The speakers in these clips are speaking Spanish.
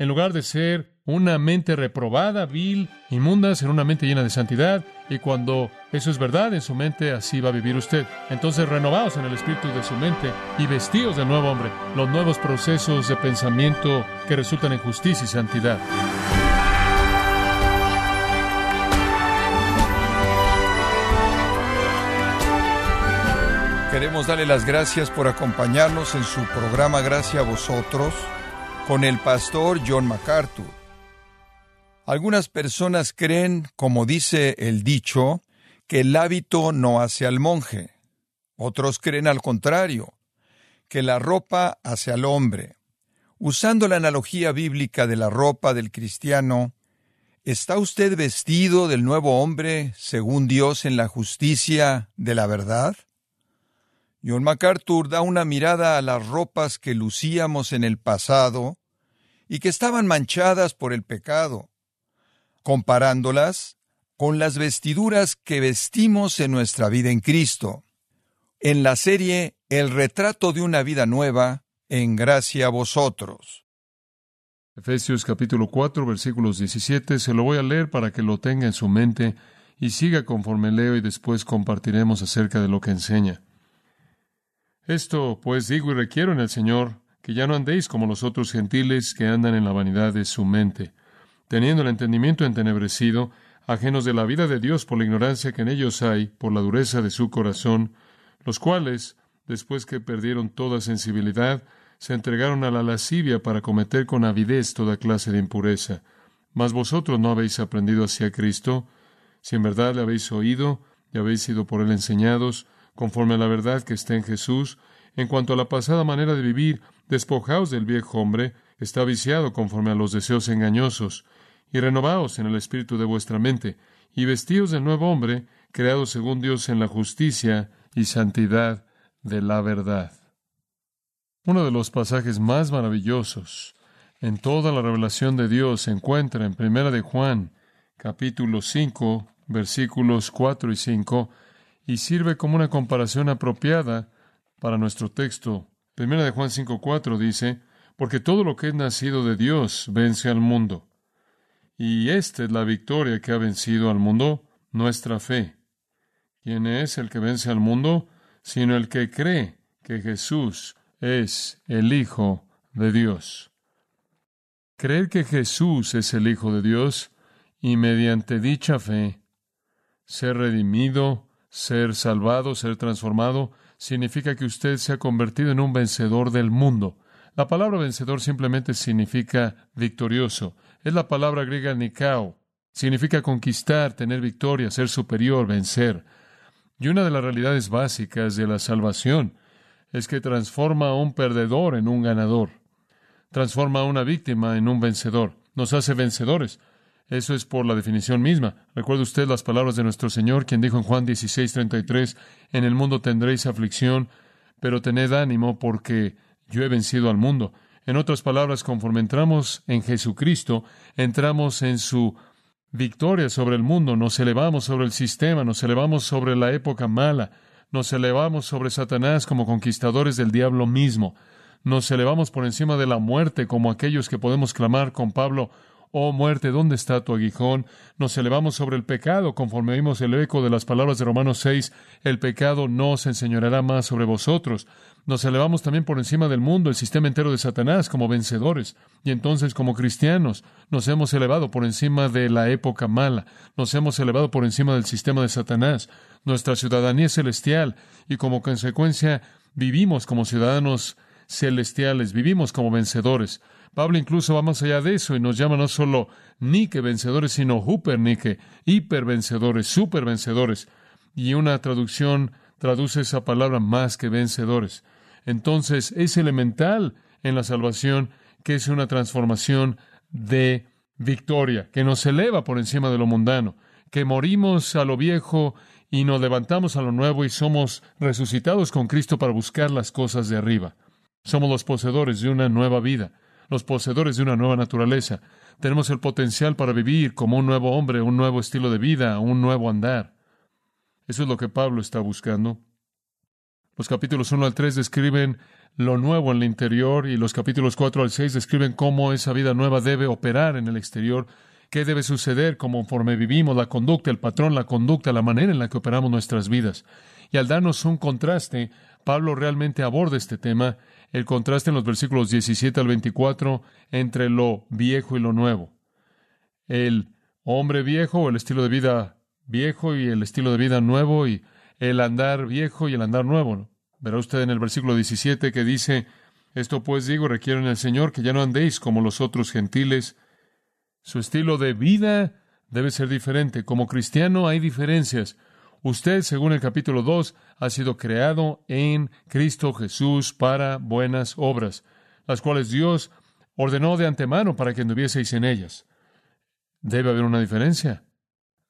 En lugar de ser una mente reprobada, vil, inmunda, ser una mente llena de santidad. Y cuando eso es verdad en su mente, así va a vivir usted. Entonces renovaos en el espíritu de su mente y vestíos del nuevo hombre, los nuevos procesos de pensamiento que resultan en justicia y santidad. Queremos darle las gracias por acompañarnos en su programa Gracias a vosotros con el pastor John MacArthur. Algunas personas creen, como dice el dicho, que el hábito no hace al monje. Otros creen al contrario, que la ropa hace al hombre. Usando la analogía bíblica de la ropa del cristiano, ¿está usted vestido del nuevo hombre según Dios en la justicia de la verdad? John MacArthur da una mirada a las ropas que lucíamos en el pasado y que estaban manchadas por el pecado, comparándolas con las vestiduras que vestimos en nuestra vida en Cristo. En la serie El retrato de una vida nueva, en gracia a vosotros. Efesios capítulo 4 versículos 17, se lo voy a leer para que lo tenga en su mente y siga conforme leo y después compartiremos acerca de lo que enseña. Esto pues digo y requiero en el Señor, que ya no andéis como los otros gentiles que andan en la vanidad de su mente, teniendo el entendimiento entenebrecido, ajenos de la vida de Dios por la ignorancia que en ellos hay, por la dureza de su corazón, los cuales, después que perdieron toda sensibilidad, se entregaron a la lascivia para cometer con avidez toda clase de impureza. Mas vosotros no habéis aprendido hacia Cristo, si en verdad le habéis oído y habéis sido por él enseñados, conforme a la verdad que está en Jesús, en cuanto a la pasada manera de vivir, despojaos del viejo hombre, está viciado conforme a los deseos engañosos, y renovaos en el espíritu de vuestra mente, y vestíos del nuevo hombre, creado según Dios en la justicia y santidad de la verdad. Uno de los pasajes más maravillosos en toda la revelación de Dios se encuentra en Primera de Juan, capítulo 5, versículos 4 y 5, y sirve como una comparación apropiada para nuestro texto. Primera de Juan 5:4 dice, porque todo lo que es nacido de Dios vence al mundo. Y esta es la victoria que ha vencido al mundo, nuestra fe. ¿Quién es el que vence al mundo? Sino el que cree que Jesús es el Hijo de Dios. Creer que Jesús es el Hijo de Dios y mediante dicha fe ser redimido, ser salvado, ser transformado, significa que usted se ha convertido en un vencedor del mundo. La palabra vencedor simplemente significa victorioso. Es la palabra griega nikao. Significa conquistar, tener victoria, ser superior, vencer. Y una de las realidades básicas de la salvación es que transforma a un perdedor en un ganador. Transforma a una víctima en un vencedor. Nos hace vencedores. Eso es por la definición misma. Recuerde usted las palabras de nuestro Señor, quien dijo en Juan 16, 33, En el mundo tendréis aflicción, pero tened ánimo porque yo he vencido al mundo. En otras palabras, conforme entramos en Jesucristo, entramos en su victoria sobre el mundo, nos elevamos sobre el sistema, nos elevamos sobre la época mala, nos elevamos sobre Satanás como conquistadores del diablo mismo, nos elevamos por encima de la muerte como aquellos que podemos clamar con Pablo, Oh muerte, ¿dónde está tu aguijón? Nos elevamos sobre el pecado, conforme oímos el eco de las palabras de Romanos 6, el pecado no se enseñoreará más sobre vosotros. Nos elevamos también por encima del mundo, el sistema entero de Satanás, como vencedores. Y entonces, como cristianos, nos hemos elevado por encima de la época mala, nos hemos elevado por encima del sistema de Satanás. Nuestra ciudadanía es celestial y como consecuencia vivimos como ciudadanos celestiales, vivimos como vencedores. Pablo incluso va más allá de eso y nos llama no solo Nike vencedores, sino Nike, hiper vencedores, super vencedores. Y una traducción traduce esa palabra más que vencedores. Entonces es elemental en la salvación que es una transformación de victoria, que nos eleva por encima de lo mundano, que morimos a lo viejo y nos levantamos a lo nuevo y somos resucitados con Cristo para buscar las cosas de arriba. Somos los poseedores de una nueva vida los poseedores de una nueva naturaleza. Tenemos el potencial para vivir como un nuevo hombre, un nuevo estilo de vida, un nuevo andar. Eso es lo que Pablo está buscando. Los capítulos 1 al 3 describen lo nuevo en el interior y los capítulos 4 al 6 describen cómo esa vida nueva debe operar en el exterior, qué debe suceder conforme vivimos, la conducta, el patrón, la conducta, la manera en la que operamos nuestras vidas. Y al darnos un contraste, Pablo realmente aborda este tema, el contraste en los versículos 17 al 24 entre lo viejo y lo nuevo. El hombre viejo el estilo de vida viejo y el estilo de vida nuevo y el andar viejo y el andar nuevo. Verá usted en el versículo 17 que dice, esto pues digo, requieren el Señor que ya no andéis como los otros gentiles. Su estilo de vida debe ser diferente. Como cristiano hay diferencias. Usted, según el capítulo 2, ha sido creado en Cristo Jesús para buenas obras, las cuales Dios ordenó de antemano para que anduvieseis en ellas. Debe haber una diferencia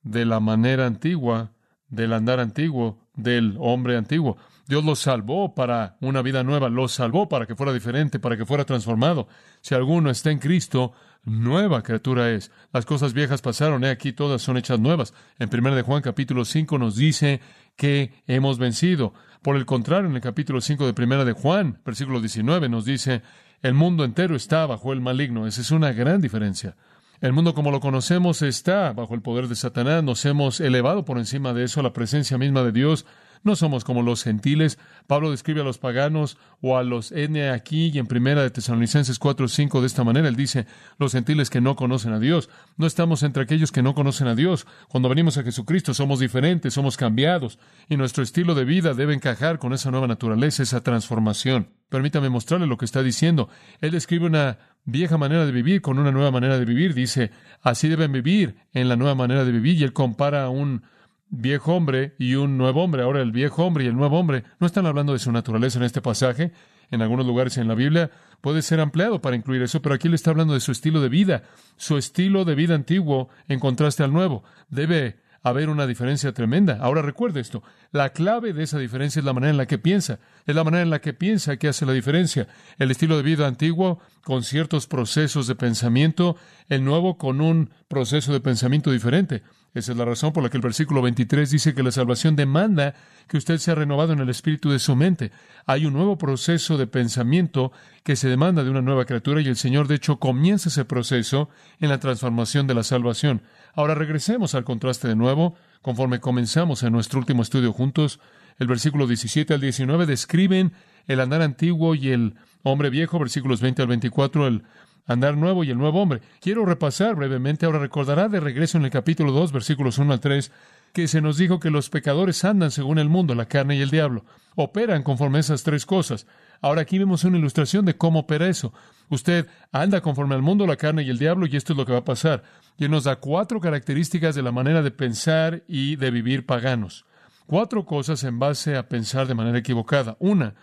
de la manera antigua, del andar antiguo, del hombre antiguo. Dios lo salvó para una vida nueva, lo salvó para que fuera diferente, para que fuera transformado. Si alguno está en Cristo, nueva criatura es. Las cosas viejas pasaron, he aquí todas son hechas nuevas. En 1 de Juan capítulo 5 nos dice que hemos vencido. Por el contrario, en el capítulo 5 de 1 de Juan, versículo 19, nos dice, el mundo entero está bajo el maligno. Esa es una gran diferencia. El mundo como lo conocemos está bajo el poder de Satanás. Nos hemos elevado por encima de eso a la presencia misma de Dios. No somos como los gentiles. Pablo describe a los paganos o a los etnia aquí y en primera de Tesalonicenses 4 5 de esta manera. Él dice, los gentiles que no conocen a Dios. No estamos entre aquellos que no conocen a Dios. Cuando venimos a Jesucristo somos diferentes, somos cambiados y nuestro estilo de vida debe encajar con esa nueva naturaleza, esa transformación. Permítame mostrarle lo que está diciendo. Él describe una vieja manera de vivir con una nueva manera de vivir. Dice, así deben vivir en la nueva manera de vivir. Y él compara a un viejo hombre y un nuevo hombre. Ahora el viejo hombre y el nuevo hombre no están hablando de su naturaleza en este pasaje. En algunos lugares en la Biblia puede ser ampliado para incluir eso, pero aquí le está hablando de su estilo de vida, su estilo de vida antiguo en contraste al nuevo. Debe haber una diferencia tremenda. Ahora recuerde esto, la clave de esa diferencia es la manera en la que piensa, es la manera en la que piensa que hace la diferencia. El estilo de vida antiguo con ciertos procesos de pensamiento, el nuevo con un proceso de pensamiento diferente. Esa es la razón por la que el versículo 23 dice que la salvación demanda que usted sea renovado en el espíritu de su mente. Hay un nuevo proceso de pensamiento que se demanda de una nueva criatura y el Señor de hecho comienza ese proceso en la transformación de la salvación. Ahora regresemos al contraste de nuevo, conforme comenzamos en nuestro último estudio juntos. El versículo 17 al 19 describen el andar antiguo y el hombre viejo, versículos 20 al 24, el andar nuevo y el nuevo hombre. Quiero repasar brevemente, ahora recordará de regreso en el capítulo 2, versículos 1 al 3, que se nos dijo que los pecadores andan según el mundo, la carne y el diablo. Operan conforme a esas tres cosas. Ahora aquí vemos una ilustración de cómo opera eso. Usted anda conforme al mundo, la carne y el diablo, y esto es lo que va a pasar. Y nos da cuatro características de la manera de pensar y de vivir paganos. Cuatro cosas en base a pensar de manera equivocada. Una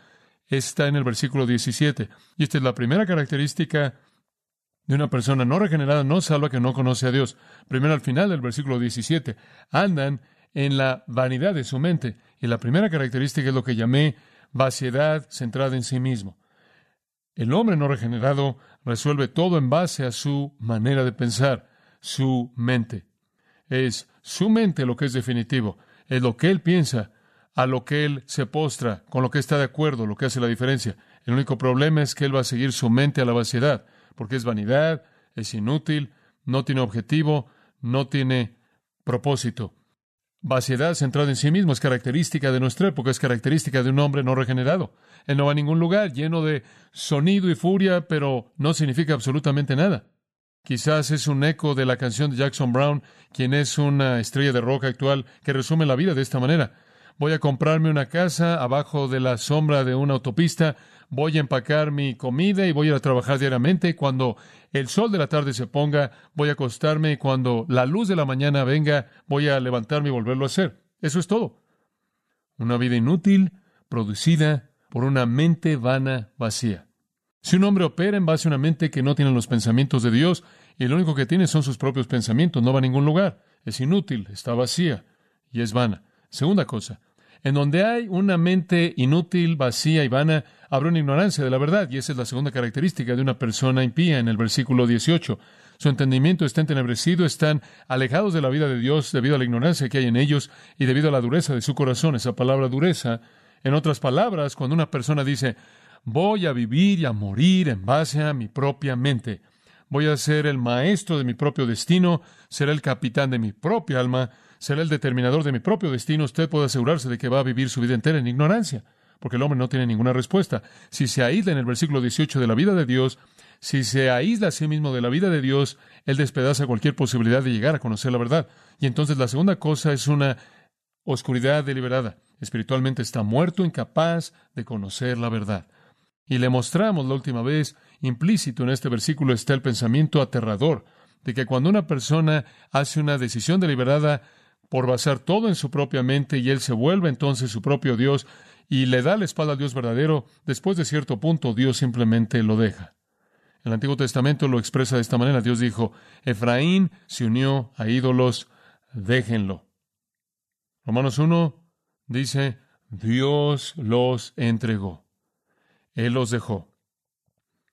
está en el versículo 17. Y esta es la primera característica de una persona no regenerada, no salva, que no conoce a Dios. Primero al final del versículo 17. Andan en la vanidad de su mente. Y la primera característica es lo que llamé vaciedad centrada en sí mismo. El hombre no regenerado resuelve todo en base a su manera de pensar, su mente. Es su mente lo que es definitivo, es lo que él piensa, a lo que él se postra, con lo que está de acuerdo, lo que hace la diferencia. El único problema es que él va a seguir su mente a la vaciedad, porque es vanidad, es inútil, no tiene objetivo, no tiene propósito. Vaciedad centrada en sí mismo es característica de nuestra época, es característica de un hombre no regenerado. Él no va a ningún lugar lleno de sonido y furia, pero no significa absolutamente nada. Quizás es un eco de la canción de Jackson Brown, quien es una estrella de rock actual que resume la vida de esta manera. Voy a comprarme una casa abajo de la sombra de una autopista, voy a empacar mi comida y voy a ir a trabajar diariamente. Cuando el sol de la tarde se ponga, voy a acostarme y cuando la luz de la mañana venga, voy a levantarme y volverlo a hacer. Eso es todo. Una vida inútil, producida por una mente vana vacía. Si un hombre opera en base a una mente que no tiene los pensamientos de Dios y lo único que tiene son sus propios pensamientos, no va a ningún lugar. Es inútil, está vacía y es vana. Segunda cosa, en donde hay una mente inútil, vacía y vana, habrá una ignorancia de la verdad, y esa es la segunda característica de una persona impía en el versículo 18. Su entendimiento está entenebrecido, están alejados de la vida de Dios debido a la ignorancia que hay en ellos y debido a la dureza de su corazón. Esa palabra dureza En otras palabras, cuando una persona dice, voy a vivir y a morir en base a mi propia mente, voy a ser el maestro de mi propio destino, seré el capitán de mi propia alma, seré el determinador de mi propio destino, usted puede asegurarse de que va a vivir su vida entera en ignorancia, porque el hombre no tiene ninguna respuesta. Si se aísla en el versículo 18 de la vida de Dios, si se aísla a sí mismo de la vida de Dios, él despedaza cualquier posibilidad de llegar a conocer la verdad. Y entonces la segunda cosa es una oscuridad deliberada. Espiritualmente está muerto, incapaz de conocer la verdad. Y le mostramos la última vez, implícito en este versículo está el pensamiento aterrador de que cuando una persona hace una decisión deliberada por basar todo en su propia mente y él se vuelve entonces su propio Dios y le da la espalda al Dios verdadero, después de cierto punto Dios simplemente lo deja. El Antiguo Testamento lo expresa de esta manera. Dios dijo, Efraín se unió a ídolos, déjenlo. Romanos 1 dice, Dios los entregó. Él los dejó.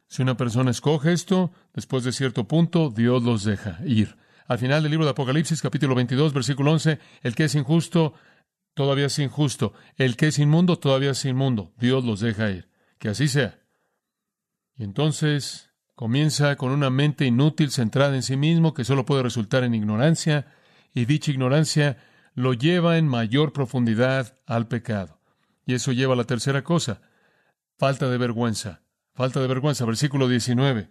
Si una persona escoge esto, después de cierto punto, Dios los deja ir. Al final del libro de Apocalipsis, capítulo 22, versículo 11, el que es injusto, todavía es injusto. El que es inmundo, todavía es inmundo. Dios los deja ir. Que así sea. Y entonces comienza con una mente inútil centrada en sí mismo que solo puede resultar en ignorancia, y dicha ignorancia lo lleva en mayor profundidad al pecado. Y eso lleva a la tercera cosa, falta de vergüenza. Falta de vergüenza, versículo 19.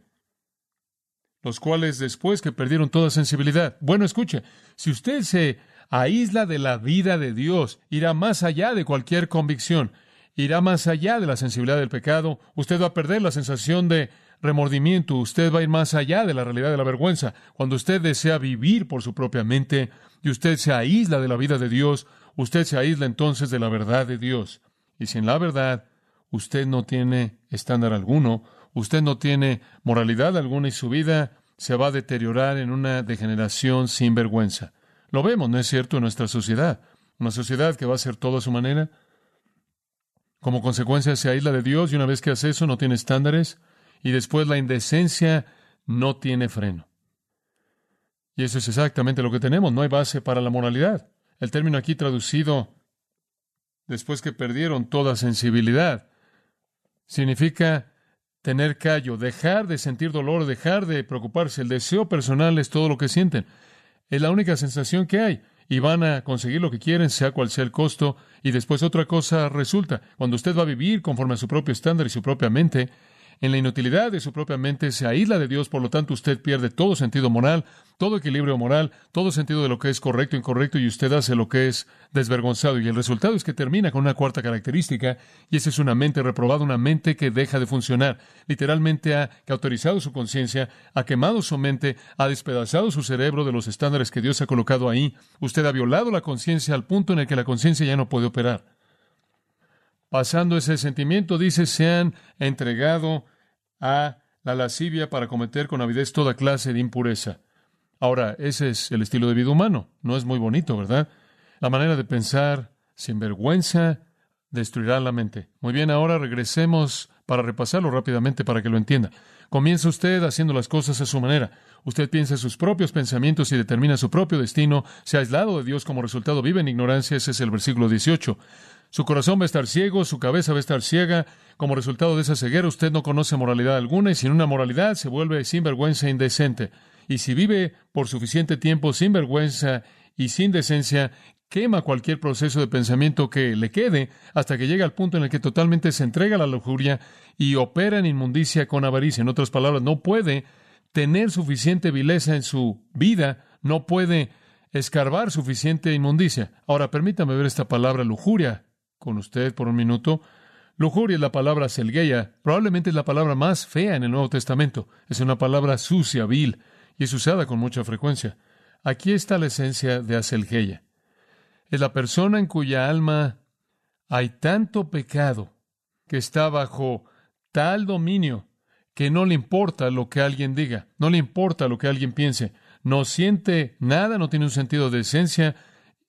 Los cuales después que perdieron toda sensibilidad. Bueno, escuche, si usted se aísla de la vida de Dios, irá más allá de cualquier convicción, irá más allá de la sensibilidad del pecado, usted va a perder la sensación de remordimiento, usted va a ir más allá de la realidad de la vergüenza. Cuando usted desea vivir por su propia mente y usted se aísla de la vida de Dios, usted se aísla entonces de la verdad de Dios. Y sin la verdad, usted no tiene estándar alguno, usted no tiene moralidad alguna y su vida se va a deteriorar en una degeneración sin vergüenza. Lo vemos, ¿no es cierto?, en nuestra sociedad. Una sociedad que va a hacer todo a su manera. Como consecuencia se aísla de Dios y una vez que hace eso no tiene estándares, y después la indecencia no tiene freno. Y eso es exactamente lo que tenemos, no hay base para la moralidad. El término aquí traducido, después que perdieron toda sensibilidad, significa tener callo, dejar de sentir dolor, dejar de preocuparse. El deseo personal es todo lo que sienten. Es la única sensación que hay. Y van a conseguir lo que quieren, sea cual sea el costo. Y después otra cosa resulta. Cuando usted va a vivir conforme a su propio estándar y su propia mente, en la inutilidad de su propia mente, se aísla de Dios, por lo tanto usted pierde todo sentido moral, todo equilibrio moral, todo sentido de lo que es correcto e incorrecto, y usted hace lo que es desvergonzado. Y el resultado es que termina con una cuarta característica, y esa es una mente reprobada, una mente que deja de funcionar. Literalmente ha cauterizado su conciencia, ha quemado su mente, ha despedazado su cerebro de los estándares que Dios ha colocado ahí. Usted ha violado la conciencia al punto en el que la conciencia ya no puede operar. Pasando ese sentimiento, dice, se han entregado a la lascivia para cometer con avidez toda clase de impureza. Ahora, ese es el estilo de vida humano. No es muy bonito, ¿verdad? La manera de pensar sin vergüenza destruirá la mente. Muy bien, ahora regresemos para repasarlo rápidamente para que lo entienda. Comienza usted haciendo las cosas a su manera. Usted piensa sus propios pensamientos y determina su propio destino. Se ha aislado de Dios como resultado, vive en ignorancia. Ese es el versículo 18. Su corazón va a estar ciego, su cabeza va a estar ciega. Como resultado de esa ceguera, usted no conoce moralidad alguna y sin una moralidad se vuelve sin vergüenza e indecente. Y si vive por suficiente tiempo sin vergüenza y sin decencia, quema cualquier proceso de pensamiento que le quede hasta que llega al punto en el que totalmente se entrega a la lujuria y opera en inmundicia con avaricia. En otras palabras, no puede tener suficiente vileza en su vida, no puede escarbar suficiente inmundicia. Ahora, permítame ver esta palabra lujuria con usted por un minuto. Lujuria es la palabra selgeia, probablemente es la palabra más fea en el Nuevo Testamento. Es una palabra sucia, vil, y es usada con mucha frecuencia. Aquí está la esencia de aselgeia. Es la persona en cuya alma hay tanto pecado que está bajo tal dominio que no le importa lo que alguien diga, no le importa lo que alguien piense, no siente nada, no tiene un sentido de esencia,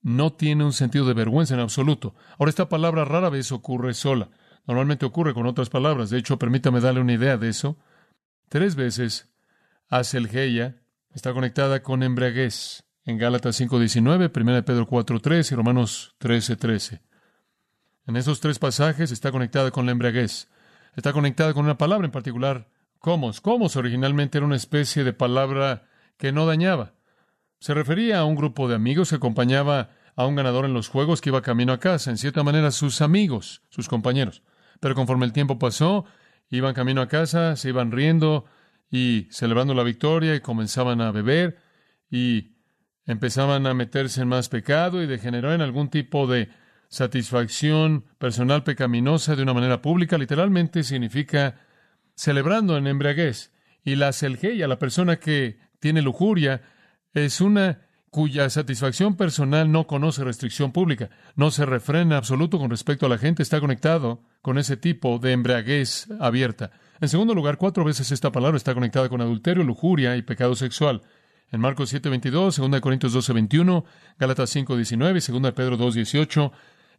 no tiene un sentido de vergüenza en absoluto. Ahora, esta palabra rara vez ocurre sola. Normalmente ocurre con otras palabras. De hecho, permítame darle una idea de eso. Tres veces, aselgeia está conectada con embriaguez. En Gálatas 5.19, 1 Pedro 4.3 y Romanos 13.13. En esos tres pasajes está conectada con la embriaguez. Está conectada con una palabra en particular, comos. Comos originalmente era una especie de palabra que no dañaba. Se refería a un grupo de amigos que acompañaba a un ganador en los juegos que iba camino a casa, en cierta manera sus amigos, sus compañeros. Pero conforme el tiempo pasó, iban camino a casa, se iban riendo y celebrando la victoria y comenzaban a beber y empezaban a meterse en más pecado y degeneró en algún tipo de satisfacción personal pecaminosa de una manera pública, literalmente significa celebrando en embriaguez. Y la selgeia, la persona que tiene lujuria, es una cuya satisfacción personal no conoce restricción pública, no se refrena absoluto con respecto a la gente, está conectado con ese tipo de embriaguez abierta. En segundo lugar, cuatro veces esta palabra está conectada con adulterio, lujuria y pecado sexual. En Marcos 7:22, 2 Corintios 12:21, Gálatas 5:19 y 2 Pedro 2:18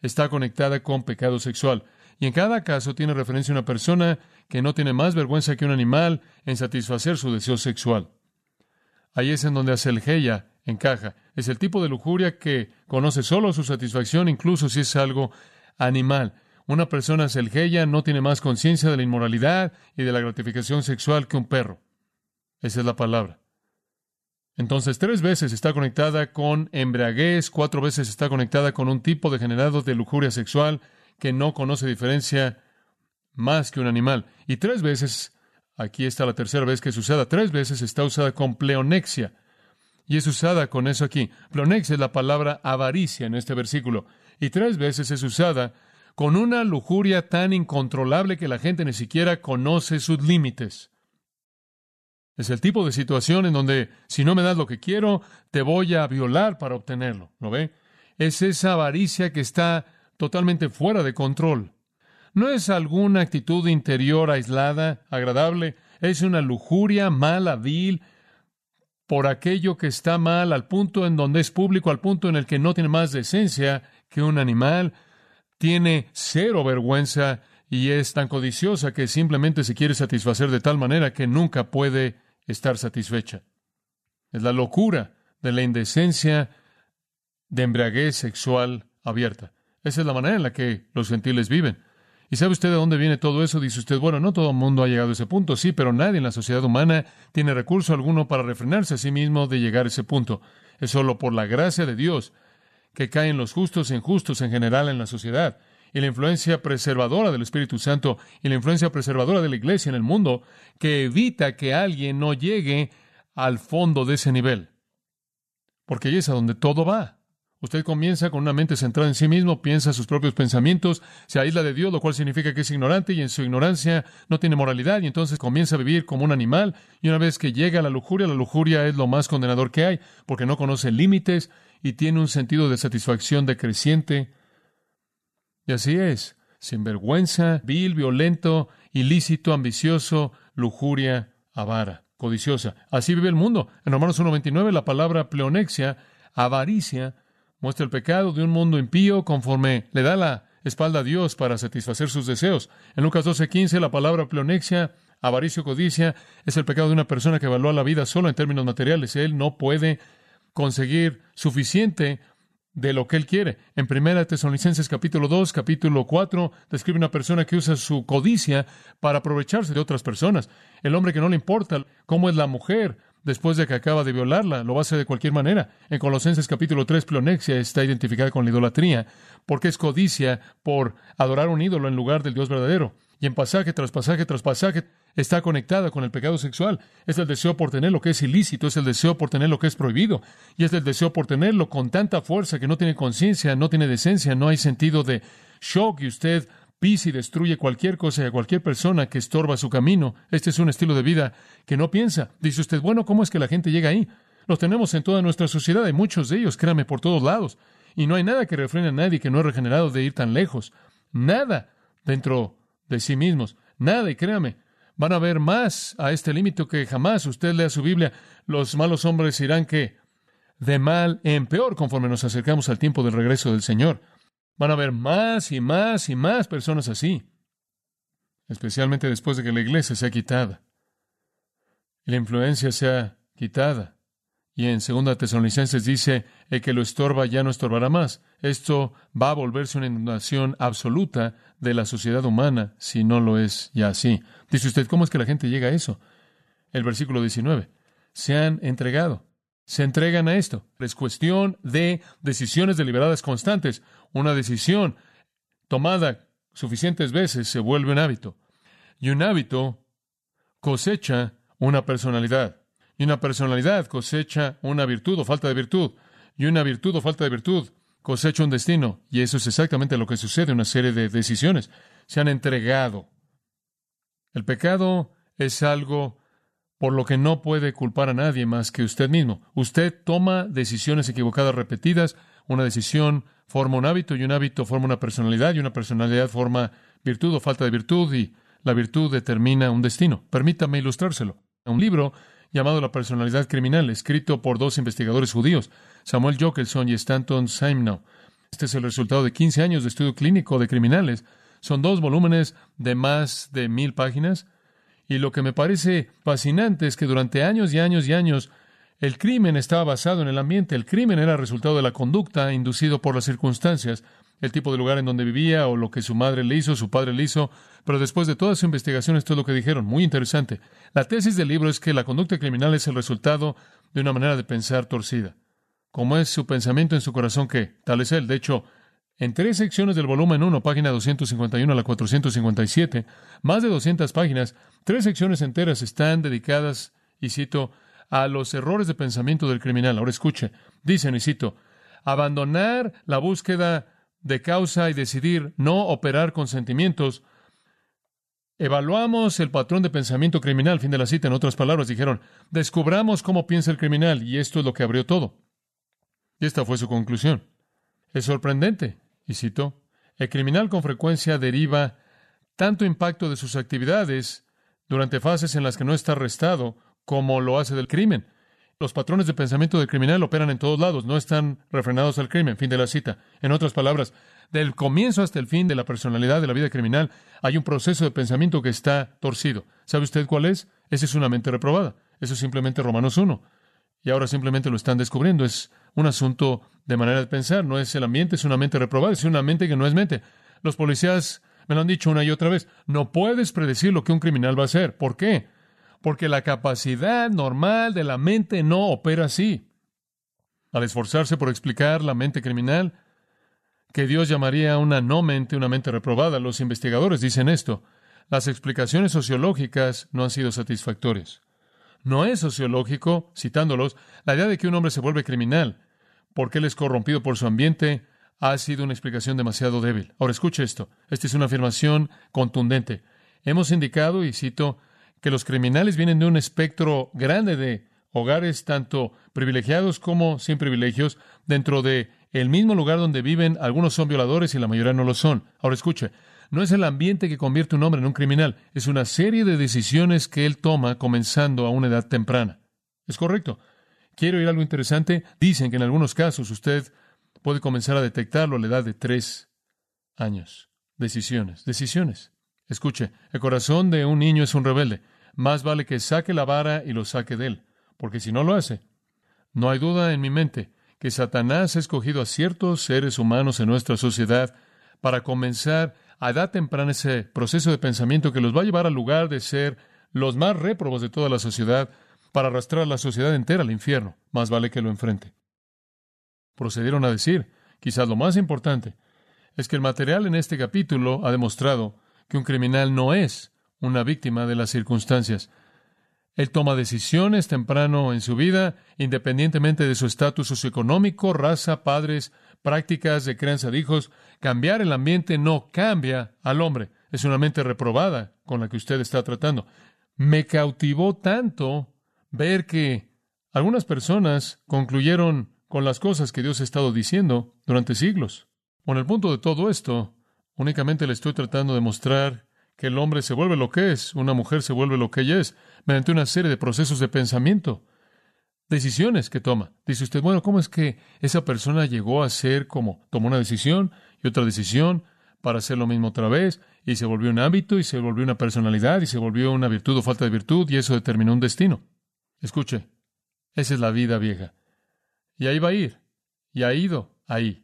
está conectada con pecado sexual. Y en cada caso tiene referencia a una persona que no tiene más vergüenza que un animal en satisfacer su deseo sexual. Ahí es en donde Aselgeia encaja. Es el tipo de lujuria que conoce solo su satisfacción, incluso si es algo animal. Una persona selgeya no tiene más conciencia de la inmoralidad y de la gratificación sexual que un perro. Esa es la palabra. Entonces, tres veces está conectada con embriaguez, cuatro veces está conectada con un tipo degenerado de lujuria sexual que no conoce diferencia más que un animal. Y tres veces, aquí está la tercera vez que es usada, tres veces está usada con pleonexia, y es usada con eso aquí. Plonex es la palabra avaricia en este versículo. Y tres veces es usada con una lujuria tan incontrolable que la gente ni siquiera conoce sus límites. Es el tipo de situación en donde si no me das lo que quiero, te voy a violar para obtenerlo. ¿Lo ve? Es esa avaricia que está totalmente fuera de control. No es alguna actitud interior aislada, agradable, es una lujuria mala, vil, por aquello que está mal, al punto en donde es público, al punto en el que no tiene más decencia que un animal, tiene cero vergüenza y es tan codiciosa que simplemente se quiere satisfacer de tal manera que nunca puede estar satisfecha. Es la locura de la indecencia de embriaguez sexual abierta. Esa es la manera en la que los gentiles viven. ¿Y sabe usted de dónde viene todo eso? Dice usted, bueno, no todo el mundo ha llegado a ese punto, sí, pero nadie en la sociedad humana tiene recurso alguno para refrenarse a sí mismo de llegar a ese punto. Es solo por la gracia de Dios que caen los justos e injustos en general en la sociedad. Y la influencia preservadora del Espíritu Santo y la influencia preservadora de la Iglesia en el mundo que evita que alguien no llegue al fondo de ese nivel. Porque ahí es a donde todo va. Usted comienza con una mente centrada en sí mismo, piensa sus propios pensamientos, se aísla de Dios, lo cual significa que es ignorante y en su ignorancia no tiene moralidad y entonces comienza a vivir como un animal y una vez que llega a la lujuria, la lujuria es lo más condenador que hay porque no conoce límites y tiene un sentido de satisfacción decreciente. Y así es, sinvergüenza, vil, violento, ilícito, ambicioso, lujuria, avara, codiciosa. Así vive el mundo. En Romanos 1.29 la palabra pleonexia, avaricia, muestra el pecado de un mundo impío conforme le da la espalda a Dios para satisfacer sus deseos. En Lucas 12:15 la palabra pleonexia, avaricio, codicia, es el pecado de una persona que evalúa la vida solo en términos materiales. Él no puede conseguir suficiente de lo que él quiere. En Primera Tesalonicenses capítulo 2, capítulo 4, describe una persona que usa su codicia para aprovecharse de otras personas. El hombre que no le importa cómo es la mujer, después de que acaba de violarla, lo va a hacer de cualquier manera. En Colosenses capítulo 3, pleonexia está identificada con la idolatría, porque es codicia por adorar un ídolo en lugar del Dios verdadero. Y en pasaje tras pasaje tras pasaje está conectada con el pecado sexual. Es el deseo por tener lo que es ilícito, es el deseo por tener lo que es prohibido, y es el deseo por tenerlo con tanta fuerza que no tiene conciencia, no tiene decencia, no hay sentido de shock y usted pisa y destruye cualquier cosa y a cualquier persona que estorba su camino. Este es un estilo de vida que no piensa. Dice usted, bueno, ¿cómo es que la gente llega ahí? Los tenemos en toda nuestra sociedad, hay muchos de ellos, créame, por todos lados. Y no hay nada que refrene a nadie que no es regenerado de ir tan lejos. Nada dentro de sí mismos. Nada, y créame, van a ver más a este límite que jamás. Usted lea su Biblia, los malos hombres irán que de mal en peor conforme nos acercamos al tiempo del regreso del Señor. Van a haber más y más y más personas así, especialmente después de que la iglesia sea quitada y la influencia sea quitada Y en 2 Tesalonicenses dice, el que lo estorba ya no estorbará más. Esto va a volverse una inundación absoluta de la sociedad humana si no lo es ya así. Dice usted, ¿cómo es que la gente llega a eso? El versículo 19. Se han entregado. Se entregan a esto. Es cuestión de decisiones deliberadas constantes. Una decisión tomada suficientes veces se vuelve un hábito. Y un hábito cosecha una personalidad. Y una personalidad cosecha una virtud o falta de virtud. Y una virtud o falta de virtud cosecha un destino. Y eso es exactamente lo que sucede una serie de decisiones. Se han entregado. El pecado es algo por lo que no puede culpar a nadie más que usted mismo. Usted toma decisiones equivocadas repetidas. Una decisión forma un hábito y un hábito forma una personalidad y una personalidad forma virtud o falta de virtud y la virtud determina un destino. Permítame ilustrárselo. Un libro llamado La personalidad criminal, escrito por dos investigadores judíos, Samuel Jokelson y Stanton Simnow. Este es el resultado de 15 años de estudio clínico de criminales. Son dos volúmenes de más de mil páginas. Y lo que me parece fascinante es que durante años y años y años el crimen estaba basado en el ambiente. El crimen era resultado de la conducta inducido por las circunstancias, el tipo de lugar en donde vivía o lo que su madre le hizo, su padre le hizo. Pero después de toda su investigación, esto es lo que dijeron. Muy interesante. La tesis del libro es que la conducta criminal es el resultado de una manera de pensar torcida. Como es su pensamiento en su corazón que tal es él. De hecho, en tres secciones del volumen 1, página 251 a la 457, más de 200 páginas, tres secciones enteras están dedicadas, y cito, a los errores de pensamiento del criminal. Ahora escuche, dicen, y cito, abandonar la búsqueda de causa y decidir no operar con sentimientos Evaluamos el patrón de pensamiento criminal, fin de la cita, en otras palabras, dijeron, descubramos cómo piensa el criminal, y esto es lo que abrió todo. Y esta fue su conclusión. Es sorprendente, y cito, el criminal con frecuencia deriva tanto impacto de sus actividades durante fases en las que no está arrestado como lo hace del crimen. Los patrones de pensamiento del criminal operan en todos lados, no están refrenados al crimen. Fin de la cita. En otras palabras, del comienzo hasta el fin de la personalidad de la vida criminal hay un proceso de pensamiento que está torcido. ¿Sabe usted cuál es? Esa es una mente reprobada. Eso es simplemente Romanos 1. Y ahora simplemente lo están descubriendo. Es un asunto de manera de pensar. No es el ambiente, es una mente reprobada, es una mente que no es mente. Los policías me lo han dicho una y otra vez. No puedes predecir lo que un criminal va a hacer. ¿Por qué? Porque la capacidad normal de la mente no opera así. Al esforzarse por explicar la mente criminal, que Dios llamaría una no mente, una mente reprobada. Los investigadores dicen esto. Las explicaciones sociológicas no han sido satisfactorias. No es sociológico, citándolos, la idea de que un hombre se vuelve criminal porque él es corrompido por su ambiente ha sido una explicación demasiado débil. Ahora escuche esto. Esta es una afirmación contundente. Hemos indicado, y cito, que los criminales vienen de un espectro grande de hogares tanto privilegiados como sin privilegios dentro de el mismo lugar donde viven, algunos son violadores y la mayoría no lo son. Ahora escuche, no es el ambiente que convierte un hombre en un criminal, es una serie de decisiones que él toma comenzando a una edad temprana. ¿Es correcto? ¿Quiero oír algo interesante? Dicen que en algunos casos usted puede comenzar a detectarlo a la edad de tres años. Decisiones, decisiones. Escuche, el corazón de un niño es un rebelde. Más vale que saque la vara y lo saque de él, porque si no lo hace, no hay duda en mi mente que Satanás ha escogido a ciertos seres humanos en nuestra sociedad para comenzar a edad temprana ese proceso de pensamiento que los va a llevar al lugar de ser los más réprobos de toda la sociedad para arrastrar a la sociedad entera al infierno. Más vale que lo enfrente. Procedieron a decir, quizás lo más importante, es que el material en este capítulo ha demostrado que un criminal no es una víctima de las circunstancias, él toma decisiones temprano en su vida, independientemente de su estatus socioeconómico, raza, padres, prácticas de crianza de hijos. Cambiar el ambiente no cambia al hombre. Es una mente reprobada con la que usted está tratando. Me cautivó tanto ver que algunas personas concluyeron con las cosas que Dios ha estado diciendo durante siglos. Con el punto de todo esto, únicamente le estoy tratando de mostrar que el hombre se vuelve lo que es, una mujer se vuelve lo que ella es, mediante una serie de procesos de pensamiento, decisiones que toma. Dice usted, bueno, ¿cómo es que esa persona llegó a ser como tomó una decisión y otra decisión para hacer lo mismo otra vez y se volvió un hábito y se volvió una personalidad y se volvió una virtud o falta de virtud y eso determinó un destino? Escuche, Esa es la vida vieja. Y ahí va a ir. Y ha ido ahí.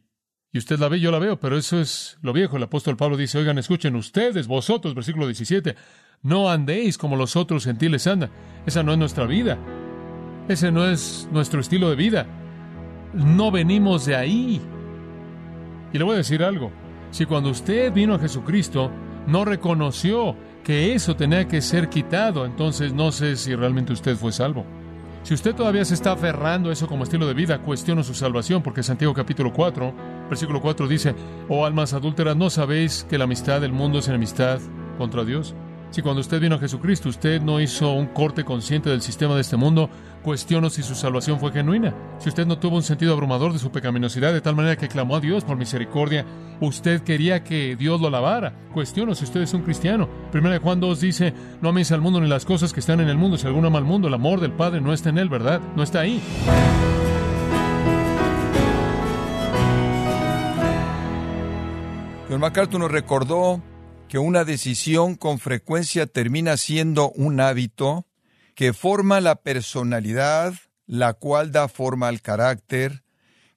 Y usted la ve, yo la veo, pero eso es lo viejo. El apóstol Pablo dice, oigan, escuchen ustedes, vosotros, versículo 17, no andéis como los otros gentiles andan. Esa no es nuestra vida. Ese no es nuestro estilo de vida. No venimos de ahí. Y le voy a decir algo. Si cuando usted vino a Jesucristo no reconoció que eso tenía que ser quitado, entonces no sé si realmente usted fue salvo. Si usted todavía se está aferrando a eso como estilo de vida, cuestiono su salvación, porque Santiago capítulo 4, versículo 4 dice, oh almas adúlteras, ¿no sabéis que la amistad del mundo es enemistad contra Dios? Si cuando usted vino a Jesucristo usted no hizo un corte consciente del sistema de este mundo, cuestiono si su salvación fue genuina. Si usted no tuvo un sentido abrumador de su pecaminosidad de tal manera que clamó a Dios por misericordia, usted quería que Dios lo lavara. Cuestiono si usted es un cristiano. Primera de Juan 2 dice, no améis al mundo ni las cosas que están en el mundo. Si alguno ama al mundo, el amor del Padre no está en él, ¿verdad? No está ahí. John MacArthur nos recordó que una decisión con frecuencia termina siendo un hábito que forma la personalidad, la cual da forma al carácter,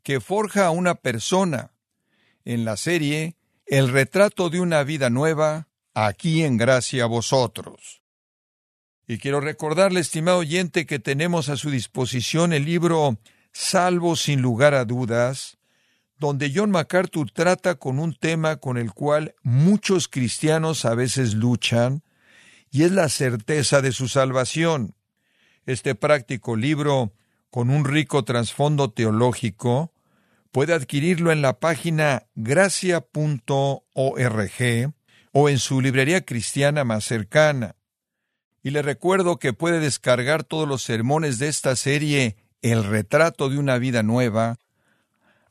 que forja a una persona. En la serie, el retrato de una vida nueva, aquí en gracia a vosotros. Y quiero recordarle, estimado oyente, que tenemos a su disposición el libro Salvo sin lugar a dudas, donde John MacArthur trata con un tema con el cual muchos cristianos a veces luchan, y es la certeza de su salvación. Este práctico libro, con un rico trasfondo teológico, puede adquirirlo en la página gracia.org o en su librería cristiana más cercana. Y le recuerdo que puede descargar todos los sermones de esta serie El retrato de una vida nueva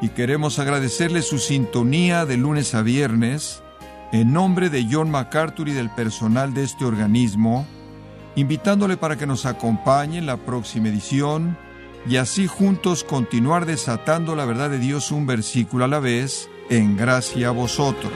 y queremos agradecerle su sintonía de lunes a viernes en nombre de John MacArthur y del personal de este organismo, invitándole para que nos acompañe en la próxima edición y así juntos continuar desatando la verdad de Dios un versículo a la vez en gracia a vosotros.